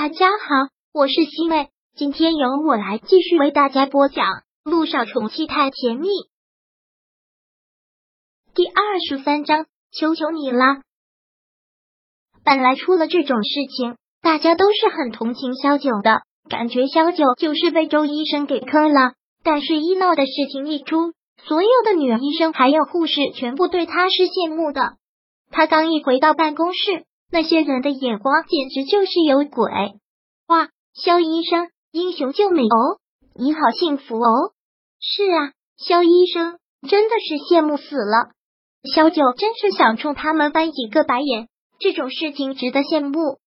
大家好，我是西妹，今天由我来继续为大家播讲《路上宠妻太甜蜜》第二十三章，求求你了。本来出了这种事情，大家都是很同情萧九的，感觉萧九就是被周医生给坑了。但是医闹的事情一出，所有的女医生还有护士全部对他是羡慕的。他刚一回到办公室。那些人的眼光简直就是有鬼！哇，肖医生，英雄救美哦，你好幸福哦！是啊，肖医生真的是羡慕死了。肖九真是想冲他们翻几个白眼，这种事情值得羡慕。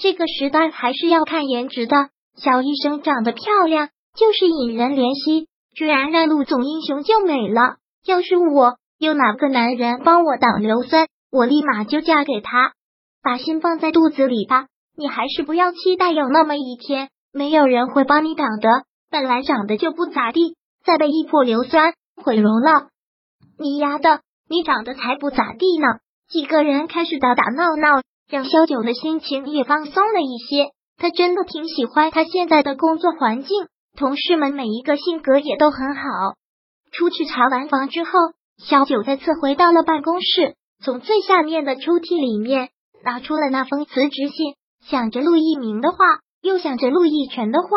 这个时代还是要看颜值的，肖医生长得漂亮就是引人怜惜，居然让陆总英雄救美了。要是我有哪个男人帮我挡硫酸，我立马就嫁给他。把心放在肚子里吧，你还是不要期待有那么一天，没有人会帮你挡的。本来长得就不咋地，再被一泼硫酸毁容了。你丫的，你长得才不咋地呢！几个人开始打打闹闹，让萧九的心情也放松了一些。他真的挺喜欢他现在的工作环境，同事们每一个性格也都很好。出去查完房之后，萧九再次回到了办公室，从最下面的抽屉里面。拿出了那封辞职信，想着陆一鸣的话，又想着陆亦辰的话，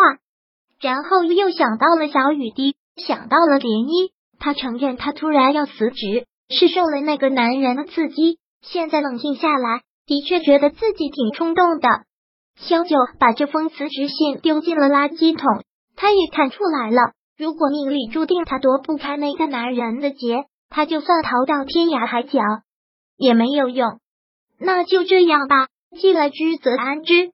然后又想到了小雨滴，想到了涟漪。他承认，他突然要辞职是受了那个男人的刺激。现在冷静下来，的确觉得自己挺冲动的。萧九把这封辞职信丢进了垃圾桶。他也看出来了，如果命里注定他躲不开那个男人的劫，他就算逃到天涯海角也没有用。那就这样吧，既来之则安之。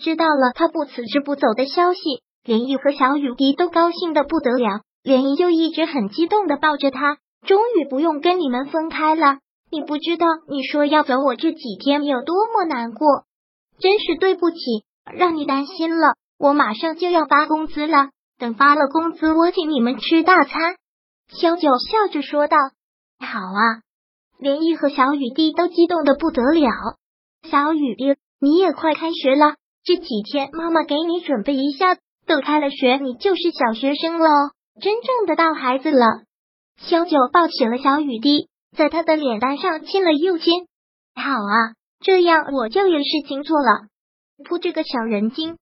知道了他不辞职不走的消息，连毅和小雨滴都高兴的不得了。连毅就一直很激动的抱着他，终于不用跟你们分开了。你不知道你说要走，我这几天有多么难过，真是对不起，让你担心了。我马上就要发工资了，等发了工资，我请你们吃大餐。小九笑着说道：“好啊。”连毅和小雨滴都激动的不得了。小雨滴，你也快开学了，这几天妈妈给你准备一下，等开了学，你就是小学生了，真正的大孩子了。小九抱起了小雨滴，在他的脸蛋上亲了又亲。好啊，这样我就有事情做了。扑这个小人精，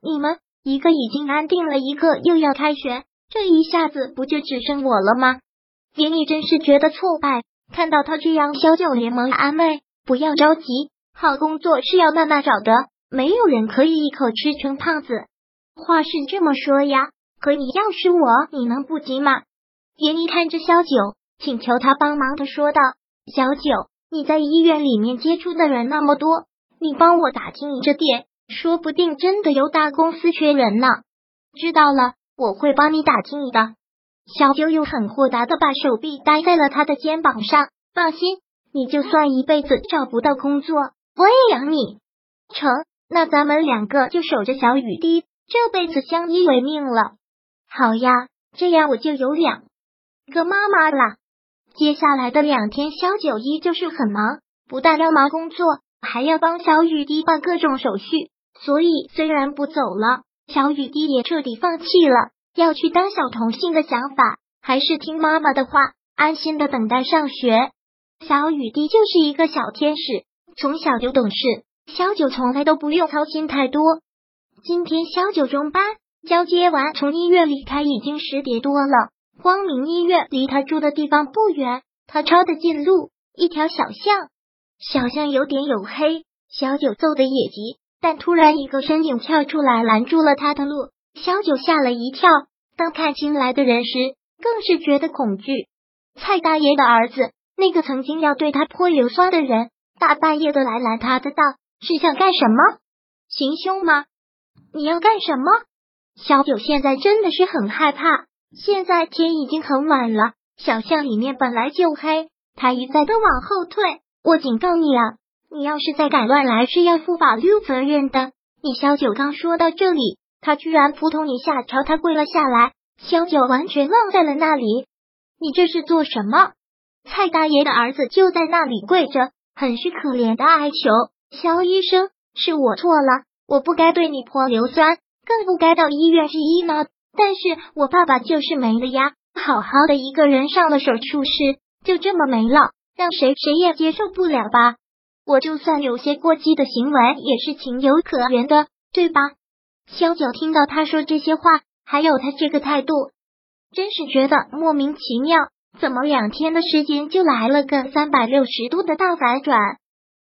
你们一个已经安定了，一个又要开学，这一下子不就只剩我了吗？连毅真是觉得挫败。看到他这样，小九连忙安慰：“不要着急，好工作是要慢慢找的，没有人可以一口吃成胖子。”话是这么说呀，可你要是我，你能不急吗？严妮看着小九，请求他帮忙的说道：“小九，你在医院里面接触的人那么多，你帮我打听一个点，说不定真的有大公司缺人呢。”知道了，我会帮你打听的。小九又很豁达的把手臂搭在了他的肩膀上，放心，你就算一辈子找不到工作，我也养你。成，那咱们两个就守着小雨滴，这辈子相依为命了。好呀，这样我就有两个妈妈了。接下来的两天，小九依旧是很忙，不但要忙工作，还要帮小雨滴办各种手续。所以虽然不走了，小雨滴也彻底放弃了。要去当小童星的想法，还是听妈妈的话，安心的等待上学。小雨滴就是一个小天使，从小就懂事。小九从来都不用操心太多。今天小九中班交接完，从医院离开已经十点多了。光明医院离他住的地方不远，他抄的近路，一条小巷。小巷有点黝黑，小九走的也急，但突然一个身影跳出来，拦住了他的路。小九吓了一跳，当看清来的人时，更是觉得恐惧。蔡大爷的儿子，那个曾经要对他泼硫酸的人，大半夜的来拦他的道，是想干什么？行凶吗？你要干什么？小九现在真的是很害怕。现在天已经很晚了，小巷里面本来就黑，他一再的往后退。我警告你啊，你要是再敢乱来，是要负法律责任的。你小九刚说到这里。他居然扑通一下朝他跪了下来，萧九完全愣在了那里。你这是做什么？蔡大爷的儿子就在那里跪着，很是可怜的哀求：“萧医生，是我错了，我不该对你泼硫酸，更不该到医院去医呢。但是我爸爸就是没了呀，好好的一个人上了手术室，就这么没了，让谁谁也接受不了吧？我就算有些过激的行为，也是情有可原的，对吧？萧九听到他说这些话，还有他这个态度，真是觉得莫名其妙。怎么两天的时间就来了个三百六十度的大反转？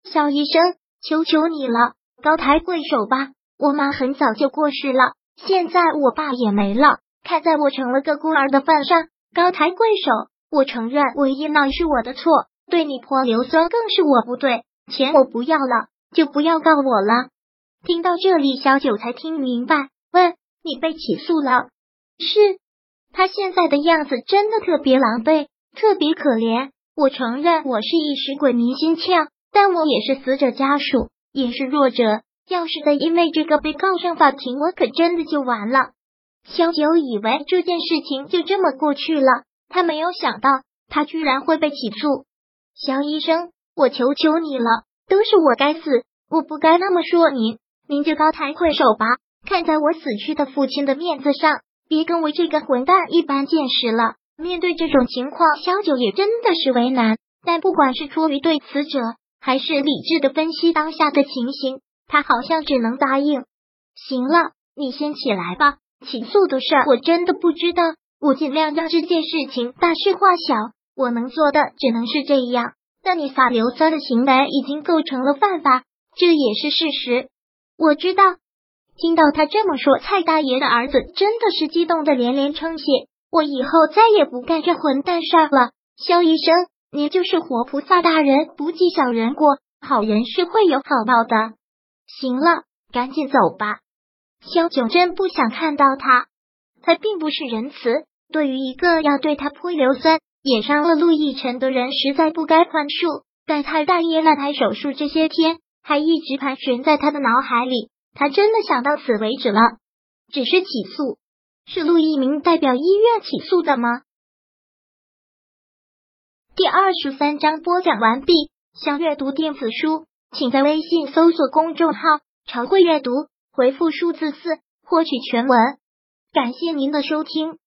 肖医生，求求你了，高抬贵手吧！我妈很早就过世了，现在我爸也没了，看在我成了个孤儿的份上，高抬贵手。我承认，我一闹是我的错，对你泼硫酸更是我不对。钱我不要了，就不要告我了。听到这里，小九才听明白，问你被起诉了？是。他现在的样子真的特别狼狈，特别可怜。我承认我是一时鬼迷心窍，但我也是死者家属，也是弱者。要是再因为这个被告上法庭，我可真的就完了。小九以为这件事情就这么过去了，他没有想到他居然会被起诉。肖医生，我求求你了，都是我该死，我不该那么说您，您就高抬贵手吧，看在我死去的父亲的面子上。别跟我这个混蛋一般见识了。面对这种情况，萧九也真的是为难。但不管是出于对死者，还是理智的分析当下的情形，他好像只能答应。行了，你先起来吧。起诉的事我真的不知道，我尽量让这件事情大事化小。我能做的只能是这样。但你撒硫酸的行为已经构成了犯法，这也是事实。我知道。听到他这么说，蔡大爷的儿子真的是激动的连连称谢。我以后再也不干这混蛋事了。肖医生，您就是活菩萨大人，不计小人过，好人是会有好报的。行了，赶紧走吧。肖九真不想看到他，他并不是仁慈，对于一个要对他泼硫酸、也伤了陆亦辰的人，实在不该宽恕。但蔡大爷那台手术这些天还一直盘旋在他的脑海里。他真的想到此为止了，只是起诉，是陆一鸣代表医院起诉的吗？第二十三章播讲完毕。想阅读电子书，请在微信搜索公众号“常会阅读”，回复数字四获取全文。感谢您的收听。